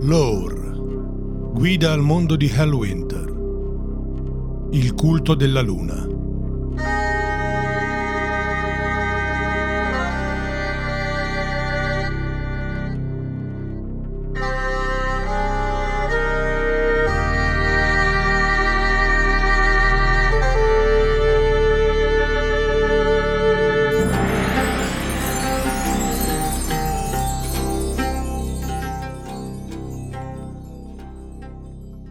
Lore. Guida al mondo di Hellwinter. Il culto della luna.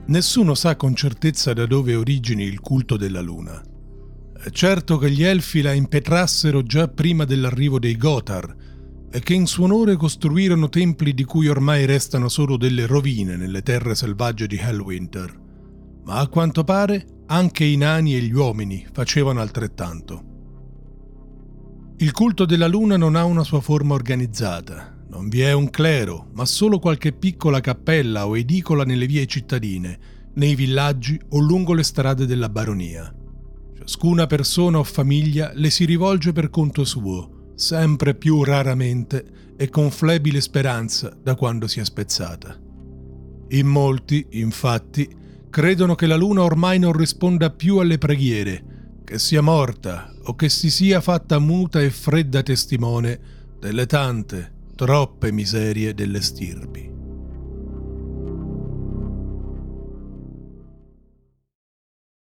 Nessuno sa con certezza da dove origini il culto della luna. È certo che gli elfi la impetrassero già prima dell'arrivo dei Gothar e che in suo onore costruirono templi di cui ormai restano solo delle rovine nelle terre selvagge di Hellwinter. Ma a quanto pare anche i nani e gli uomini facevano altrettanto. Il culto della luna non ha una sua forma organizzata, non vi è un clero, ma solo qualche piccola cappella o edicola nelle vie cittadine, nei villaggi o lungo le strade della baronia. Ciascuna persona o famiglia le si rivolge per conto suo, sempre più raramente e con flebile speranza da quando si è spezzata. In molti, infatti, credono che la luna ormai non risponda più alle preghiere, che sia morta o che si sia fatta muta e fredda testimone delle tante, troppe miserie delle stirpi.